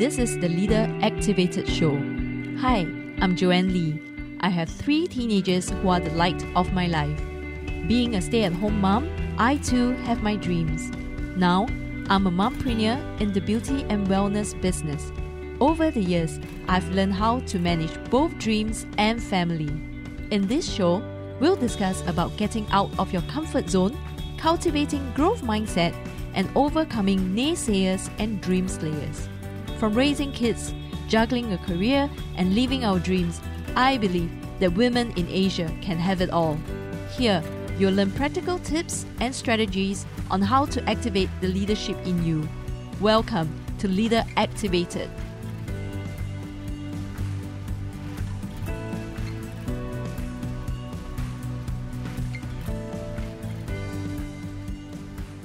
This is the Leader Activated Show. Hi, I'm Joanne Lee. I have three teenagers who are the light of my life. Being a stay at home mom, I too have my dreams. Now, I'm a mompreneur in the beauty and wellness business. Over the years, I've learned how to manage both dreams and family. In this show, we'll discuss about getting out of your comfort zone, cultivating growth mindset, and overcoming naysayers and dream slayers. From raising kids, juggling a career, and living our dreams, I believe that women in Asia can have it all. Here, you'll learn practical tips and strategies on how to activate the leadership in you. Welcome to Leader Activated.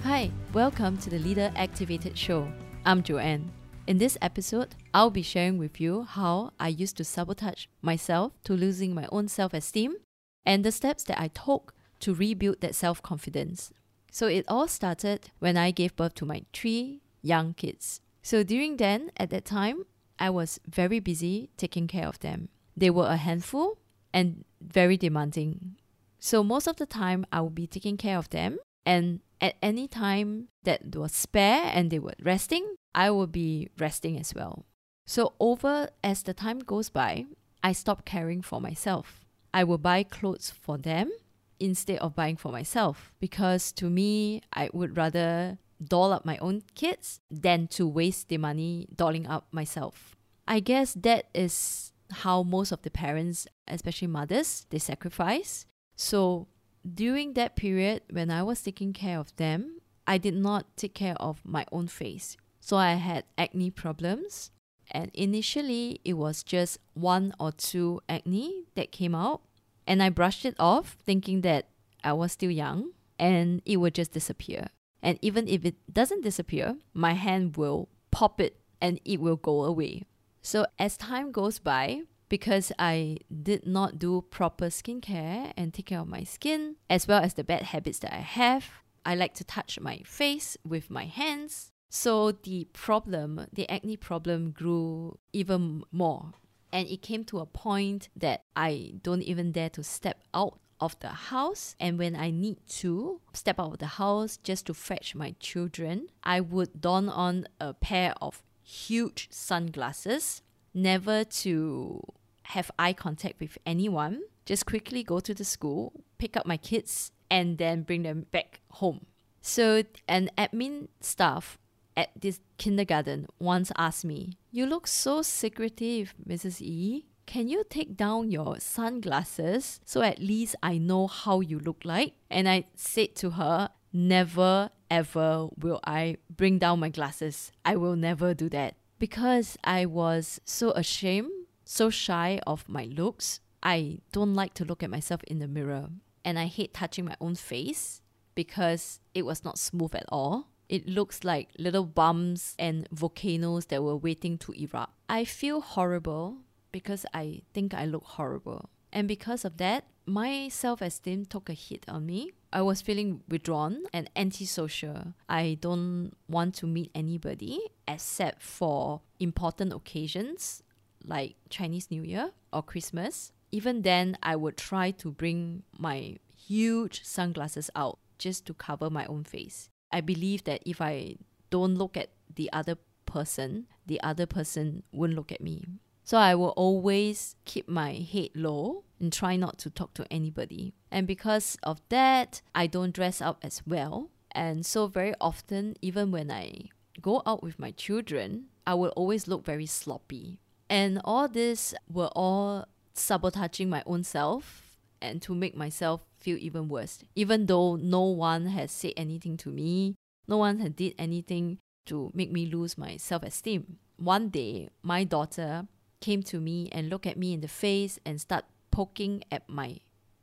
Hi, welcome to the Leader Activated Show. I'm Joanne. In this episode, I'll be sharing with you how I used to sabotage myself to losing my own self esteem and the steps that I took to rebuild that self confidence. So it all started when I gave birth to my three young kids. So during then, at that time, I was very busy taking care of them. They were a handful and very demanding. So most of the time, I would be taking care of them and at any time that was spare and they were resting, I would be resting as well. So, over as the time goes by, I stopped caring for myself. I will buy clothes for them instead of buying for myself because to me, I would rather doll up my own kids than to waste the money dolling up myself. I guess that is how most of the parents, especially mothers, they sacrifice. So during that period when I was taking care of them, I did not take care of my own face. So I had acne problems. And initially, it was just one or two acne that came out. And I brushed it off, thinking that I was still young and it would just disappear. And even if it doesn't disappear, my hand will pop it and it will go away. So as time goes by, because I did not do proper skincare and take care of my skin, as well as the bad habits that I have. I like to touch my face with my hands. So the problem, the acne problem, grew even more. And it came to a point that I don't even dare to step out of the house. And when I need to step out of the house just to fetch my children, I would don on a pair of huge sunglasses never to have eye contact with anyone, just quickly go to the school, pick up my kids, and then bring them back home. So, an admin staff at this kindergarten once asked me, You look so secretive, Mrs. E. Can you take down your sunglasses so at least I know how you look like? And I said to her, Never ever will I bring down my glasses. I will never do that because I was so ashamed, so shy of my looks. I don't like to look at myself in the mirror, and I hate touching my own face because it was not smooth at all. It looks like little bumps and volcanoes that were waiting to erupt. I feel horrible because I think I look horrible. And because of that, my self esteem took a hit on me. I was feeling withdrawn and antisocial. I don't want to meet anybody except for important occasions like Chinese New Year or Christmas. Even then, I would try to bring my huge sunglasses out just to cover my own face. I believe that if I don't look at the other person, the other person won't look at me. So I will always keep my head low and try not to talk to anybody. And because of that, I don't dress up as well. And so very often, even when I go out with my children, I will always look very sloppy. And all this were all sabotaging my own self and to make myself feel even worse. Even though no one has said anything to me, no one had did anything to make me lose my self-esteem. One day, my daughter came to me and looked at me in the face and start poking at my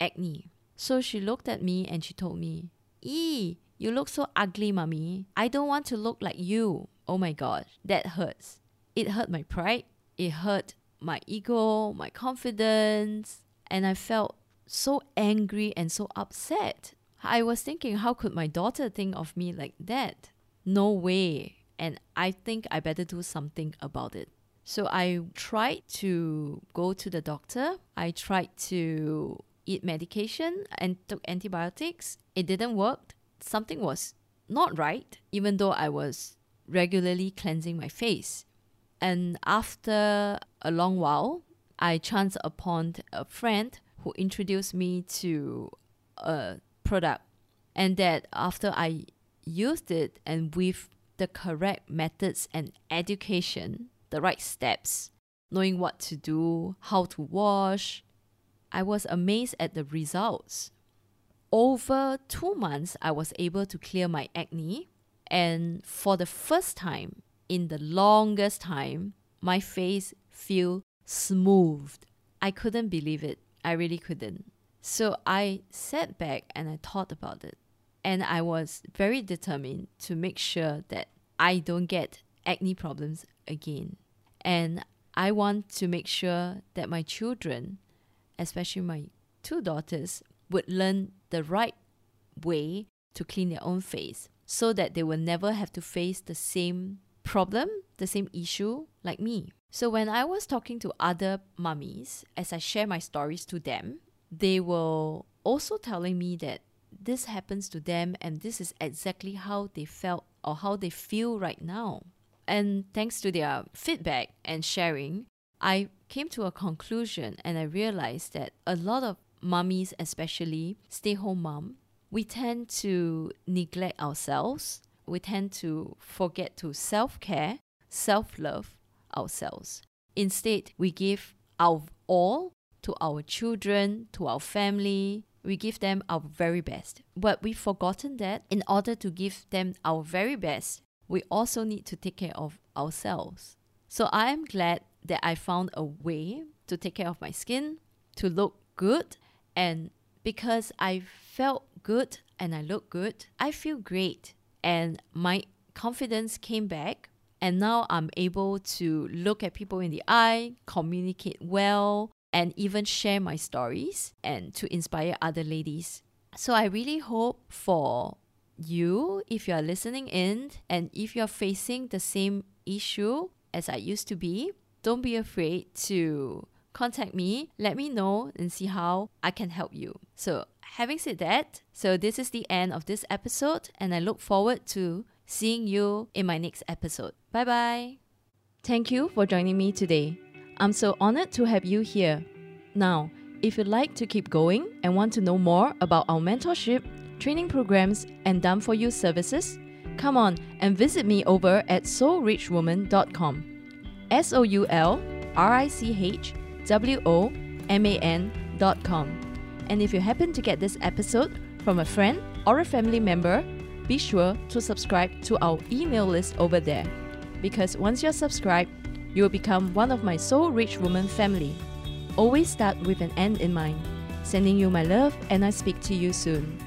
acne. So she looked at me and she told me, "Ee, you look so ugly, mummy. I don't want to look like you." Oh my god, that hurts. It hurt my pride. It hurt my ego, my confidence, and I felt so angry and so upset. I was thinking, how could my daughter think of me like that? No way. and I think I better do something about it. So I tried to go to the doctor. I tried to eat medication and took antibiotics. It didn't work. Something was not right, even though I was regularly cleansing my face. And after a long while, I chanced upon a friend who introduced me to a product. And that after I used it and with the correct methods and education, the right steps, knowing what to do, how to wash, I was amazed at the results. Over two months, I was able to clear my acne, and for the first time in the longest time, my face feel smoothed. I couldn't believe it. I really couldn't. So I sat back and I thought about it. And I was very determined to make sure that I don't get acne problems again. And I want to make sure that my children especially my two daughters, would learn the right way to clean their own face so that they will never have to face the same problem, the same issue like me. So when I was talking to other mummies, as I share my stories to them, they were also telling me that this happens to them and this is exactly how they felt or how they feel right now. And thanks to their feedback and sharing, I came to a conclusion and I realized that a lot of mummies, especially stay home mom, we tend to neglect ourselves. We tend to forget to self care, self love ourselves. Instead, we give our all to our children, to our family. We give them our very best. But we've forgotten that in order to give them our very best, we also need to take care of ourselves. So I am glad that I found a way to take care of my skin, to look good, and because I felt good and I look good, I feel great. And my confidence came back, and now I'm able to look at people in the eye, communicate well, and even share my stories and to inspire other ladies. So I really hope for you, if you are listening in, and if you're facing the same issue as I used to be, don't be afraid to contact me, let me know, and see how I can help you. So, having said that, so this is the end of this episode, and I look forward to seeing you in my next episode. Bye bye. Thank you for joining me today. I'm so honored to have you here. Now, if you'd like to keep going and want to know more about our mentorship, training programs, and done for you services, come on and visit me over at soulrichwoman.com. S O U L R I C H W O M A N dot com. And if you happen to get this episode from a friend or a family member, be sure to subscribe to our email list over there. Because once you're subscribed, you will become one of my Soul Rich Woman family. Always start with an end in mind. Sending you my love, and I speak to you soon.